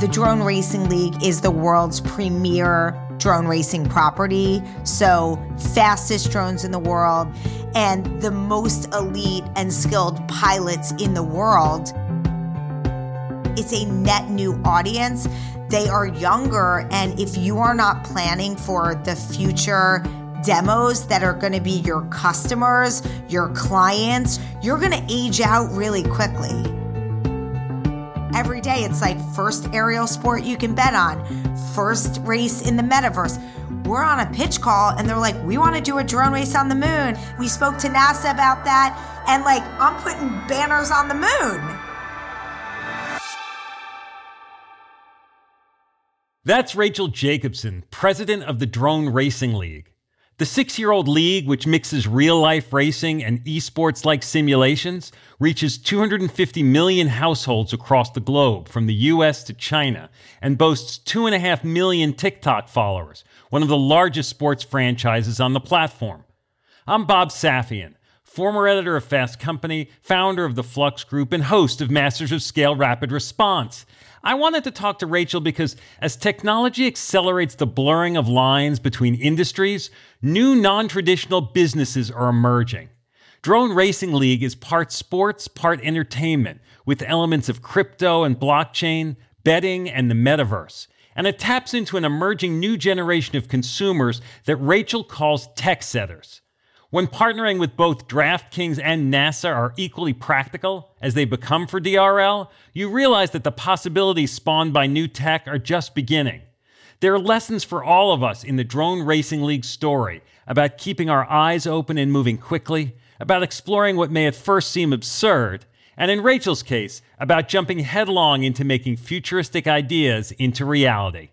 The Drone Racing League is the world's premier drone racing property. So, fastest drones in the world and the most elite and skilled pilots in the world. It's a net new audience. They are younger, and if you are not planning for the future demos that are going to be your customers, your clients, you're going to age out really quickly. Every day, it's like first aerial sport you can bet on, first race in the metaverse. We're on a pitch call and they're like, we want to do a drone race on the moon. We spoke to NASA about that, and like, I'm putting banners on the moon. That's Rachel Jacobson, president of the Drone Racing League. The six year old league, which mixes real life racing and esports like simulations, reaches 250 million households across the globe, from the US to China, and boasts 2.5 million TikTok followers, one of the largest sports franchises on the platform. I'm Bob Safian, former editor of Fast Company, founder of the Flux Group, and host of Masters of Scale Rapid Response. I wanted to talk to Rachel because as technology accelerates the blurring of lines between industries, new non traditional businesses are emerging. Drone Racing League is part sports, part entertainment, with elements of crypto and blockchain, betting, and the metaverse. And it taps into an emerging new generation of consumers that Rachel calls techsetters. When partnering with both DraftKings and NASA are equally practical as they become for DRL, you realize that the possibilities spawned by new tech are just beginning. There are lessons for all of us in the Drone Racing League story about keeping our eyes open and moving quickly, about exploring what may at first seem absurd, and in Rachel's case, about jumping headlong into making futuristic ideas into reality.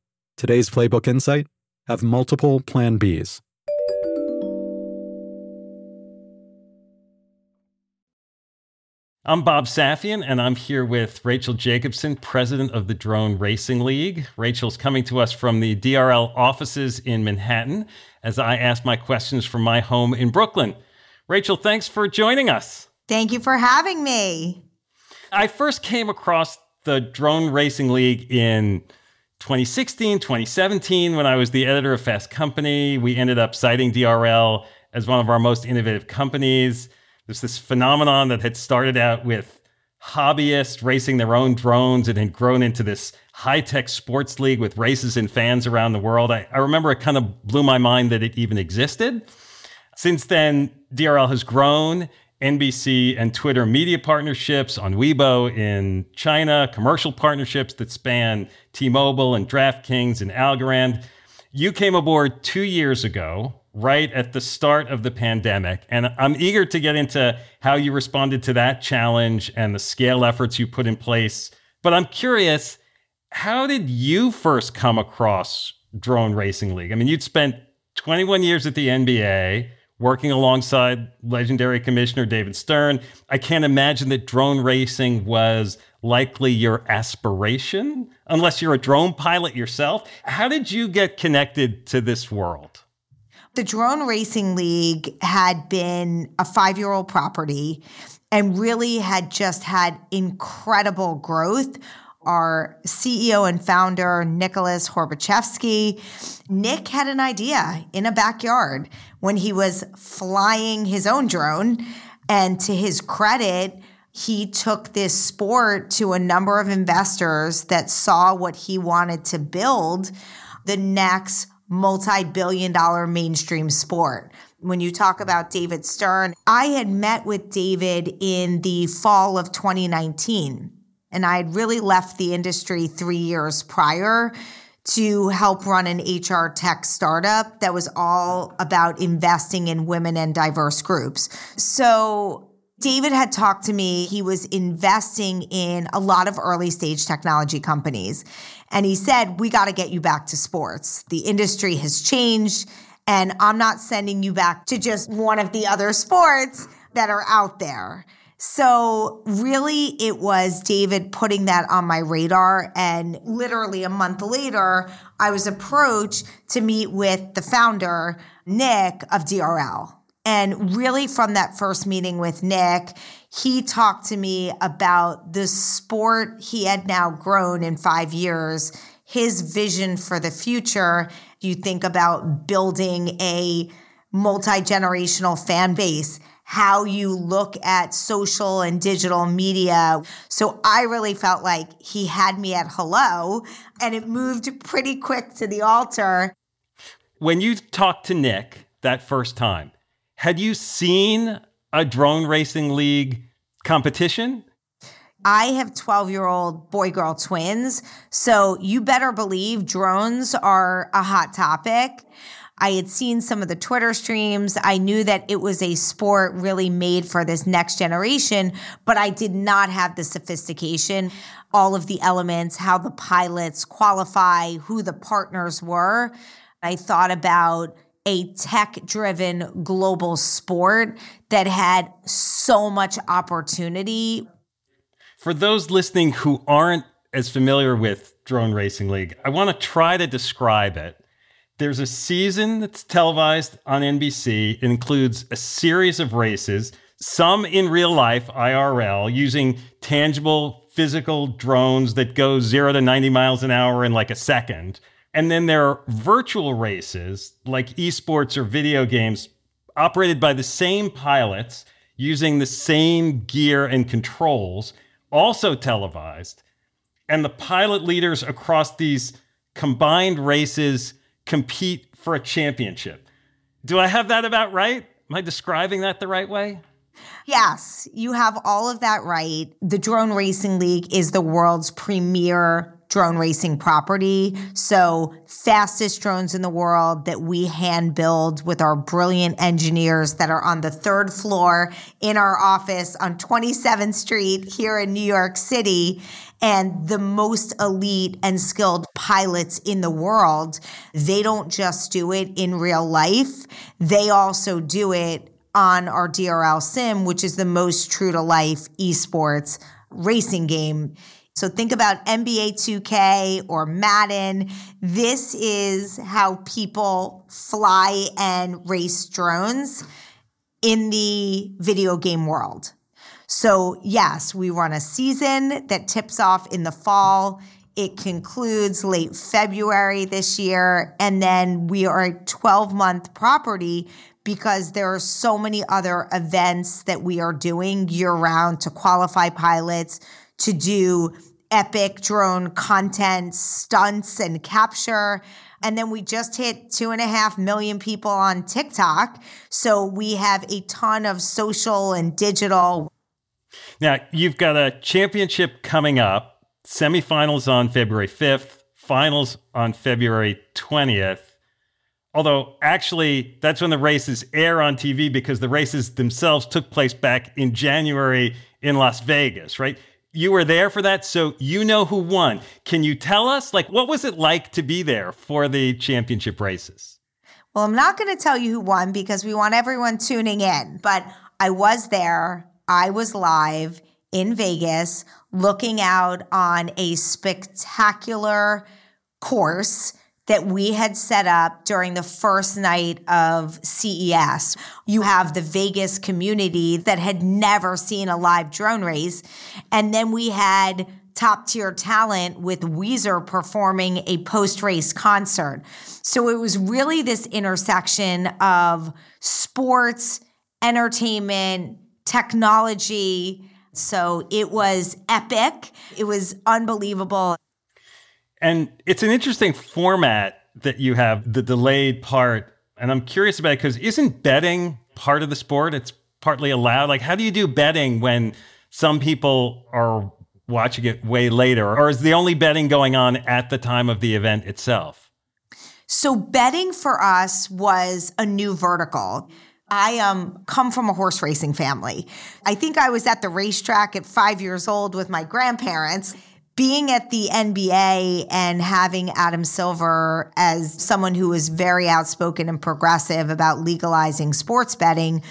Today's Playbook Insight have multiple Plan Bs. I'm Bob Safian, and I'm here with Rachel Jacobson, president of the Drone Racing League. Rachel's coming to us from the DRL offices in Manhattan as I ask my questions from my home in Brooklyn. Rachel, thanks for joining us. Thank you for having me. I first came across the Drone Racing League in 2016, 2017, when I was the editor of Fast Company. We ended up citing DRL as one of our most innovative companies. There's this phenomenon that had started out with hobbyists racing their own drones and had grown into this high tech sports league with races and fans around the world. I, I remember it kind of blew my mind that it even existed. Since then, DRL has grown NBC and Twitter media partnerships on Weibo in China, commercial partnerships that span T Mobile and DraftKings and Algorand. You came aboard two years ago, right at the start of the pandemic. And I'm eager to get into how you responded to that challenge and the scale efforts you put in place. But I'm curious, how did you first come across Drone Racing League? I mean, you'd spent 21 years at the NBA working alongside legendary commissioner David Stern. I can't imagine that drone racing was likely your aspiration, unless you're a drone pilot yourself. How did you get connected to this world? The Drone Racing League had been a five year old property and really had just had incredible growth our CEO and founder, Nicholas Horbaczewski. Nick had an idea in a backyard when he was flying his own drone. And to his credit, he took this sport to a number of investors that saw what he wanted to build the next multi billion dollar mainstream sport. When you talk about David Stern, I had met with David in the fall of 2019 and I had really left the industry three years prior to help run an HR tech startup that was all about investing in women and diverse groups. So David had talked to me. He was investing in a lot of early stage technology companies. And he said, We got to get you back to sports. The industry has changed. And I'm not sending you back to just one of the other sports that are out there. So, really, it was David putting that on my radar. And literally a month later, I was approached to meet with the founder, Nick of DRL. And really, from that first meeting with Nick, he talked to me about the sport he had now grown in five years, his vision for the future. You think about building a multi generational fan base how you look at social and digital media. So I really felt like he had me at hello and it moved pretty quick to the altar. When you talked to Nick that first time, had you seen a drone racing league competition? I have 12 year old boy girl twins. So you better believe drones are a hot topic. I had seen some of the Twitter streams. I knew that it was a sport really made for this next generation, but I did not have the sophistication, all of the elements, how the pilots qualify, who the partners were. I thought about a tech driven global sport that had so much opportunity. For those listening who aren't as familiar with Drone Racing League, I want to try to describe it there's a season that's televised on NBC. It includes a series of races, some in real life, IRL, using tangible physical drones that go zero to 90 miles an hour in like a second. And then there are virtual races like esports or video games operated by the same pilots using the same gear and controls, also televised. And the pilot leaders across these combined races compete for a championship. Do I have that about right? Am I describing that the right way? Yes, you have all of that right. The Drone Racing League is the world's premier drone racing property. So, fastest drones in the world that we hand build with our brilliant engineers that are on the third floor in our office on 27th Street here in New York City and the most elite and skilled pilots in the world, they don't just do it in real life, they also do it on our DRL sim, which is the most true to life esports racing game. So think about NBA 2K or Madden. This is how people fly and race drones in the video game world. So, yes, we run a season that tips off in the fall. It concludes late February this year. And then we are a 12 month property because there are so many other events that we are doing year round to qualify pilots, to do epic drone content, stunts, and capture. And then we just hit two and a half million people on TikTok. So we have a ton of social and digital. Now, you've got a championship coming up, semifinals on February 5th, finals on February 20th. Although, actually, that's when the races air on TV because the races themselves took place back in January in Las Vegas, right? You were there for that, so you know who won. Can you tell us, like, what was it like to be there for the championship races? Well, I'm not going to tell you who won because we want everyone tuning in, but I was there. I was live in Vegas looking out on a spectacular course that we had set up during the first night of CES. You have the Vegas community that had never seen a live drone race. And then we had top tier talent with Weezer performing a post race concert. So it was really this intersection of sports, entertainment, technology. So it was epic. It was unbelievable. And it's an interesting format that you have, the delayed part. And I'm curious about it because isn't betting part of the sport? It's partly allowed. Like, how do you do betting when some people are watching it way later? Or is the only betting going on at the time of the event itself? So, betting for us was a new vertical. I um come from a horse racing family. I think I was at the racetrack at 5 years old with my grandparents being at the NBA and having Adam Silver as someone who was very outspoken and progressive about legalizing sports betting,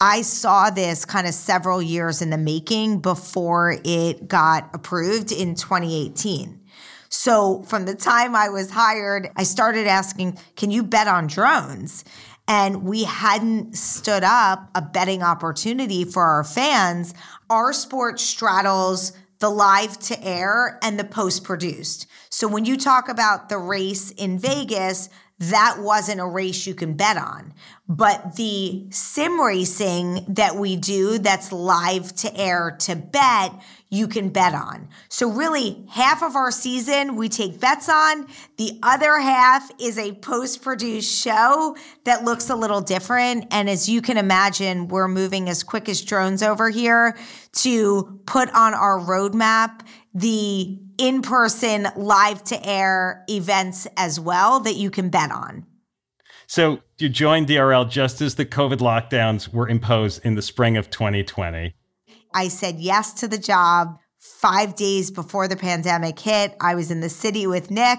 I saw this kind of several years in the making before it got approved in 2018. So from the time I was hired, I started asking, can you bet on drones? And we hadn't stood up a betting opportunity for our fans. Our sport straddles the live to air and the post produced. So when you talk about the race in Vegas, that wasn't a race you can bet on. But the sim racing that we do that's live to air to bet, you can bet on. So really half of our season we take bets on. The other half is a post produced show that looks a little different. And as you can imagine, we're moving as quick as drones over here to put on our roadmap the in person live to air events as well that you can bet on. So you joined DRL just as the COVID lockdowns were imposed in the spring of 2020. I said yes to the job five days before the pandemic hit. I was in the city with Nick,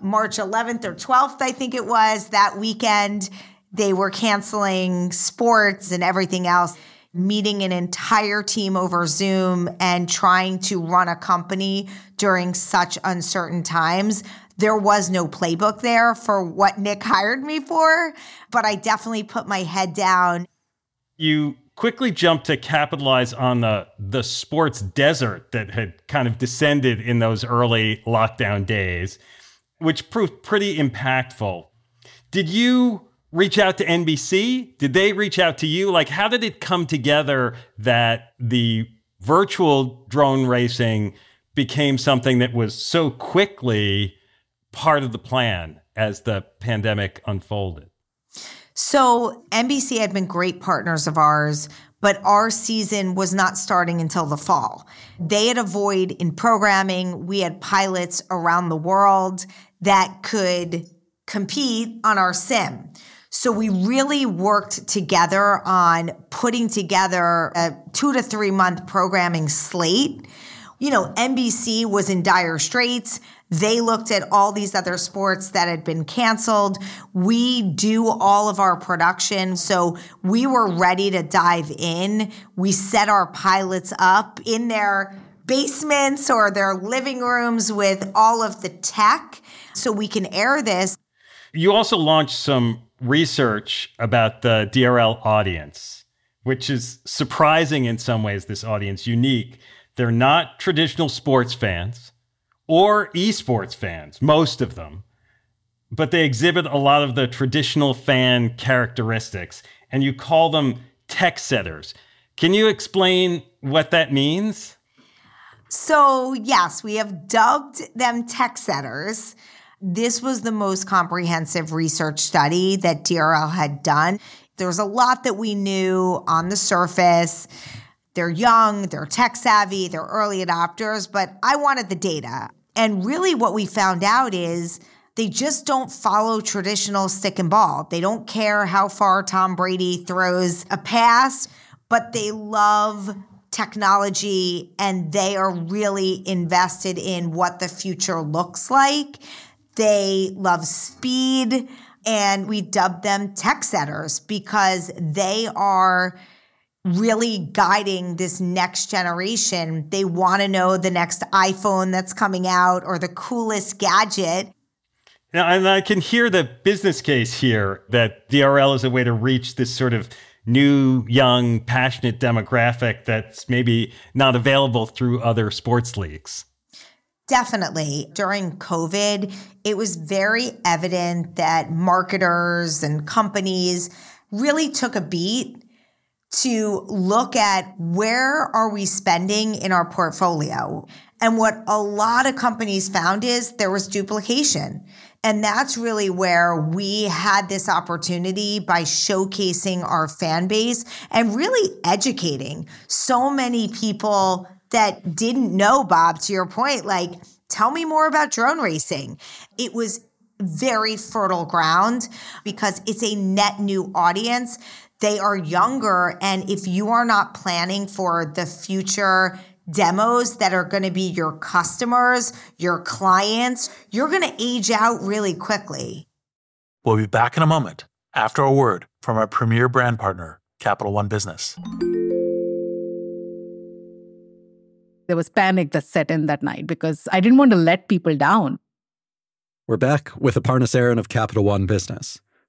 March 11th or 12th, I think it was, that weekend. They were canceling sports and everything else meeting an entire team over Zoom and trying to run a company during such uncertain times. There was no playbook there for what Nick hired me for, but I definitely put my head down. You quickly jumped to capitalize on the the sports desert that had kind of descended in those early lockdown days, which proved pretty impactful. Did you reach out to NBC? Did they reach out to you? Like, how did it come together that the virtual drone racing became something that was so quickly part of the plan as the pandemic unfolded? So, NBC had been great partners of ours, but our season was not starting until the fall. They had a void in programming. We had pilots around the world that could compete on our sim. So we really worked together on putting together a two to three month programming slate. You know, NBC was in dire straits. They looked at all these other sports that had been canceled. We do all of our production. So we were ready to dive in. We set our pilots up in their basements or their living rooms with all of the tech so we can air this. You also launched some research about the DRL audience, which is surprising in some ways, this audience, unique. They're not traditional sports fans or esports fans, most of them, but they exhibit a lot of the traditional fan characteristics, and you call them techsetters. Can you explain what that means? So, yes, we have dubbed them techsetters. This was the most comprehensive research study that DRL had done. There was a lot that we knew on the surface. They're young, they're tech savvy, they're early adopters, but I wanted the data. And really, what we found out is they just don't follow traditional stick and ball. They don't care how far Tom Brady throws a pass, but they love technology and they are really invested in what the future looks like. They love speed and we dub them techsetters because they are really guiding this next generation. They want to know the next iPhone that's coming out or the coolest gadget. Now, and I can hear the business case here that DRL is a way to reach this sort of new, young, passionate demographic that's maybe not available through other sports leagues. Definitely. During COVID, it was very evident that marketers and companies really took a beat to look at where are we spending in our portfolio. And what a lot of companies found is there was duplication. And that's really where we had this opportunity by showcasing our fan base and really educating so many people that didn't know, Bob, to your point, like, tell me more about drone racing. It was very fertile ground because it's a net new audience they are younger. And if you are not planning for the future demos that are going to be your customers, your clients, you're going to age out really quickly. We'll be back in a moment after a word from our premier brand partner, Capital One Business. There was panic that set in that night because I didn't want to let people down. We're back with Aparna Saran of Capital One Business.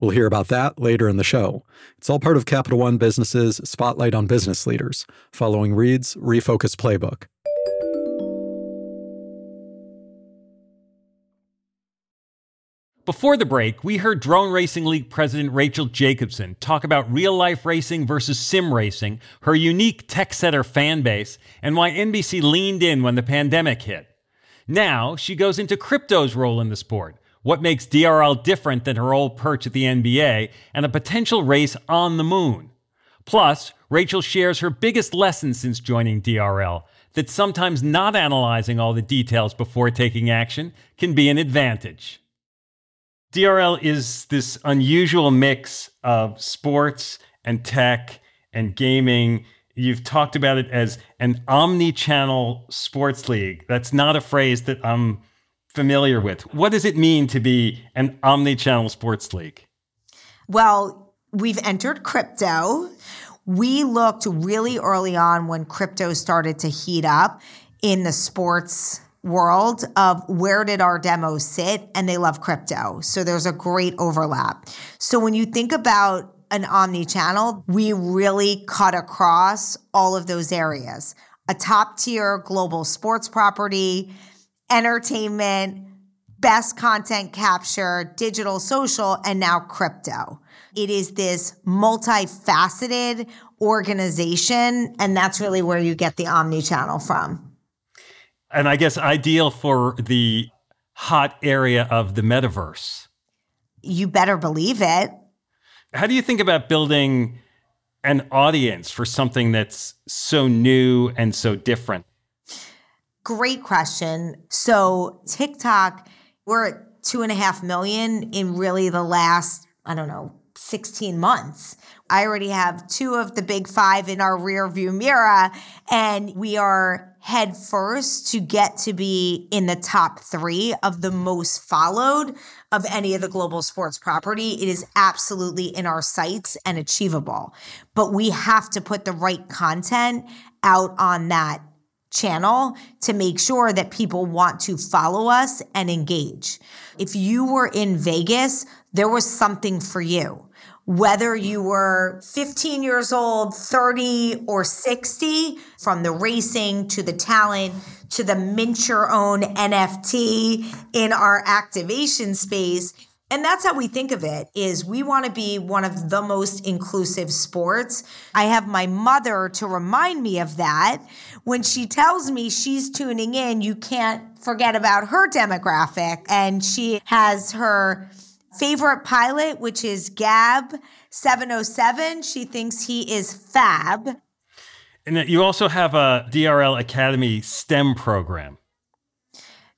We'll hear about that later in the show. It's all part of Capital One Business's Spotlight on Business Leaders, following Reid's Refocus Playbook. Before the break, we heard Drone Racing League President Rachel Jacobson talk about real life racing versus sim racing, her unique techsetter fan base, and why NBC leaned in when the pandemic hit. Now she goes into crypto's role in the sport what makes DRL different than her old perch at the NBA, and a potential race on the moon. Plus, Rachel shares her biggest lesson since joining DRL that sometimes not analyzing all the details before taking action can be an advantage. DRL is this unusual mix of sports and tech and gaming. You've talked about it as an omni channel sports league. That's not a phrase that I'm familiar with. What does it mean to be an omni-channel sports league? Well, we've entered crypto. We looked really early on when crypto started to heat up in the sports world of where did our demos sit and they love crypto. So there's a great overlap. So when you think about an omni channel, we really cut across all of those areas. A top tier global sports property, entertainment, best content capture, digital social, and now crypto. It is this multifaceted organization, and that's really where you get the omni channel from. And I guess ideal for the hot area of the metaverse. You better believe it. How do you think about building an audience for something that's so new and so different? Great question. So, TikTok, we're at two and a half million in really the last, I don't know, 16 months. I already have two of the big five in our rear view mirror, and we are head first to get to be in the top three of the most followed of any of the global sports property. It is absolutely in our sights and achievable, but we have to put the right content out on that channel to make sure that people want to follow us and engage. If you were in Vegas, there was something for you whether you were 15 years old, 30 or 60, from the racing to the talent to the mint your own NFT in our activation space. And that's how we think of it is we want to be one of the most inclusive sports. I have my mother to remind me of that. When she tells me she's tuning in, you can't forget about her demographic. And she has her favorite pilot, which is Gab 707. She thinks he is fab. And you also have a DRL Academy STEM program.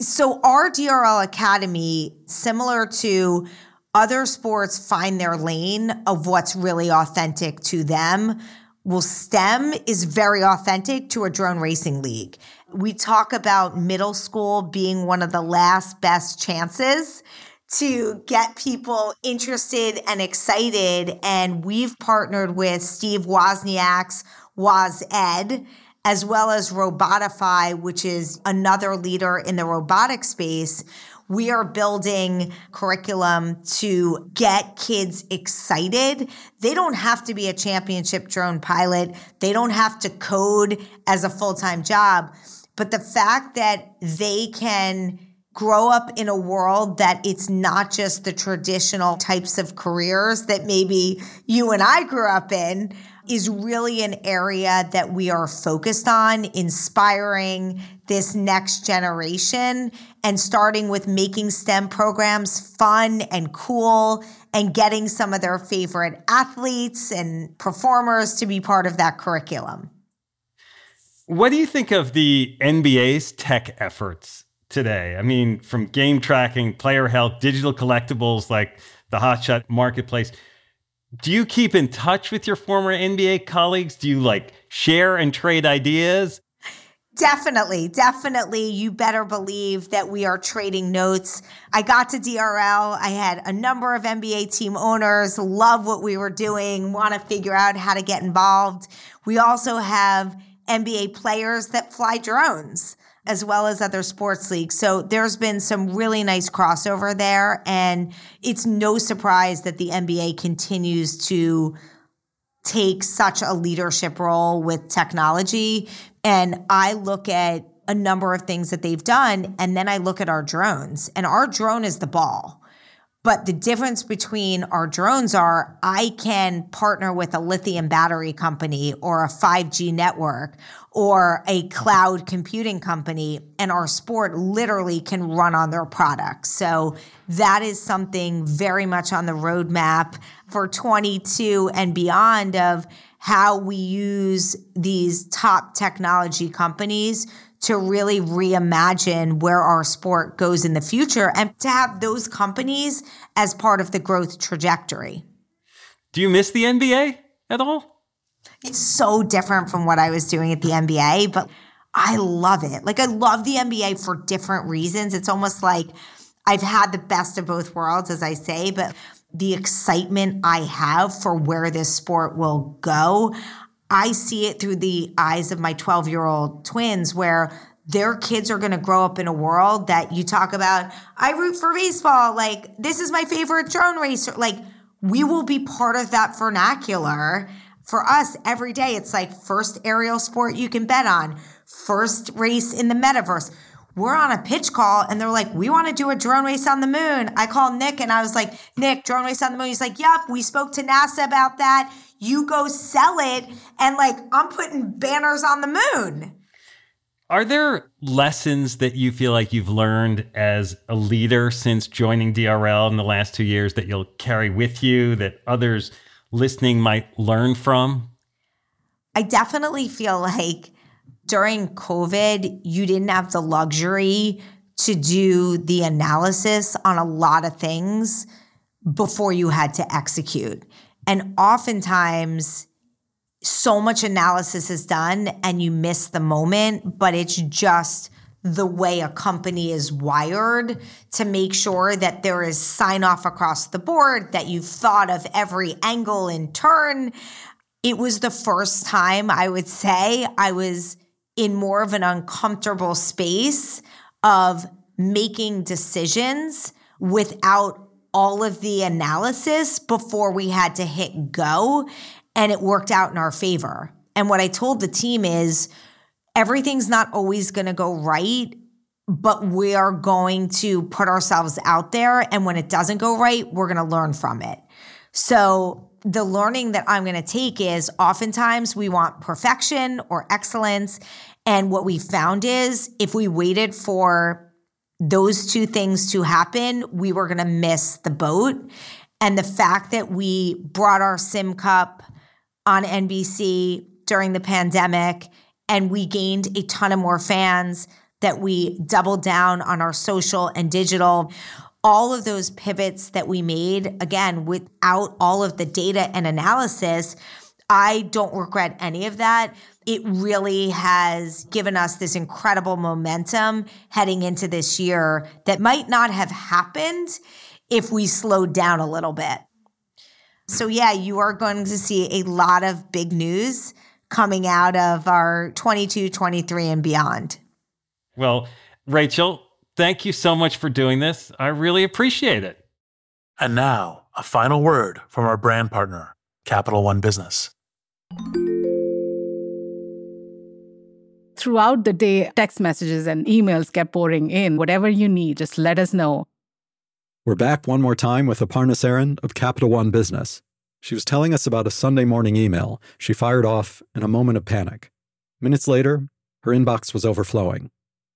So, our DRL Academy, similar to other sports, find their lane of what's really authentic to them. Well, STEM is very authentic to a drone racing league. We talk about middle school being one of the last best chances to get people interested and excited. And we've partnered with Steve Wozniak's Woz Ed, as well as Robotify, which is another leader in the robotic space. We are building curriculum to get kids excited. They don't have to be a championship drone pilot. They don't have to code as a full time job. But the fact that they can grow up in a world that it's not just the traditional types of careers that maybe you and I grew up in is really an area that we are focused on inspiring this next generation and starting with making STEM programs fun and cool and getting some of their favorite athletes and performers to be part of that curriculum. What do you think of the NBA's tech efforts today? I mean, from game tracking, player health, digital collectibles like the Top Shot Marketplace. Do you keep in touch with your former NBA colleagues? Do you like share and trade ideas? Definitely, definitely. You better believe that we are trading notes. I got to DRL. I had a number of NBA team owners love what we were doing, want to figure out how to get involved. We also have NBA players that fly drones as well as other sports leagues. So there's been some really nice crossover there. And it's no surprise that the NBA continues to take such a leadership role with technology. And I look at a number of things that they've done, and then I look at our drones, and our drone is the ball. But the difference between our drones are I can partner with a lithium battery company or a 5G network or a cloud computing company, and our sport literally can run on their products. So that is something very much on the roadmap for 22 and beyond of how we use these top technology companies to really reimagine where our sport goes in the future and to have those companies as part of the growth trajectory. Do you miss the NBA at all? It's so different from what I was doing at the NBA, but I love it. Like, I love the NBA for different reasons. It's almost like I've had the best of both worlds, as I say, but the excitement I have for where this sport will go. I see it through the eyes of my 12 year old twins where their kids are going to grow up in a world that you talk about. I root for baseball. Like, this is my favorite drone racer. Like, we will be part of that vernacular for us every day. It's like first aerial sport you can bet on, first race in the metaverse we're on a pitch call and they're like, we want to do a drone race on the moon. I called Nick and I was like, Nick, drone race on the moon. He's like, yep, we spoke to NASA about that. You go sell it. And like, I'm putting banners on the moon. Are there lessons that you feel like you've learned as a leader since joining DRL in the last two years that you'll carry with you that others listening might learn from? I definitely feel like during COVID, you didn't have the luxury to do the analysis on a lot of things before you had to execute. And oftentimes, so much analysis is done and you miss the moment, but it's just the way a company is wired to make sure that there is sign off across the board, that you've thought of every angle in turn. It was the first time I would say I was in more of an uncomfortable space of making decisions without all of the analysis before we had to hit go. And it worked out in our favor. And what I told the team is everything's not always going to go right, but we are going to put ourselves out there. And when it doesn't go right, we're going to learn from it. So the learning that I'm going to take is oftentimes we want perfection or excellence. And what we found is if we waited for those two things to happen, we were going to miss the boat. And the fact that we brought our Sim Cup on NBC during the pandemic and we gained a ton of more fans, that we doubled down on our social and digital. All of those pivots that we made, again, without all of the data and analysis, I don't regret any of that it really has given us this incredible momentum heading into this year that might not have happened if we slowed down a little bit. So, yeah, you are going to see a lot of big news coming out of our 22, 23, and beyond. Well, Rachel, thank you so much for doing this. I really appreciate it. And now, a final word from our brand partner, Capital One Business. throughout the day, text messages and emails kept pouring in. Whatever you need, just let us know. We're back one more time with Aparna Saran of Capital One Business. She was telling us about a Sunday morning email she fired off in a moment of panic. Minutes later, her inbox was overflowing,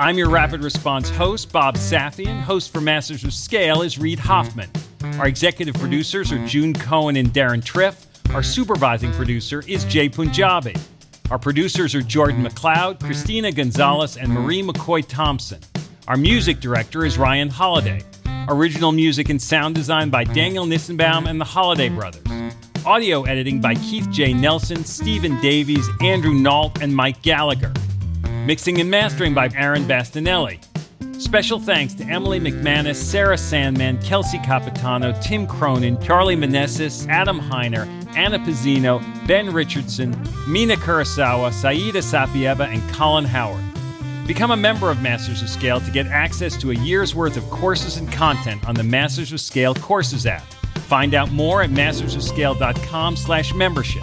I'm your Rapid Response host, Bob Safian. Host for Masters of Scale is Reid Hoffman. Our executive producers are June Cohen and Deron Triff. Our supervising producer is Jay Punjabi. Our producers are Jordan McLeod, Christina Gonzalez, and Marie McCoy Thompson. Our music director is Ryan Holladay. Original music and sound design by Daniel Nissenbaum and the Holladay Brothers. Audio editing by Keith J. Nelson, Stephen Davies, Andrew Nault, and Mike Gallagher. Mixing and mastering by Aaron Bastinelli. Special thanks to Emily McManus, Sarah Sandman, Kelsey Capitano, Tim Cronin, Charlie Manessis, Adam Heiner, Anna Pizzino, Ben Richardson, Mina Kurosawa, Saida Sapieva, and Colin Howard. Become a member of Masters of Scale to get access to a year's worth of courses and content on the Masters of Scale Courses app. Find out more at mastersofscale.com slash membership.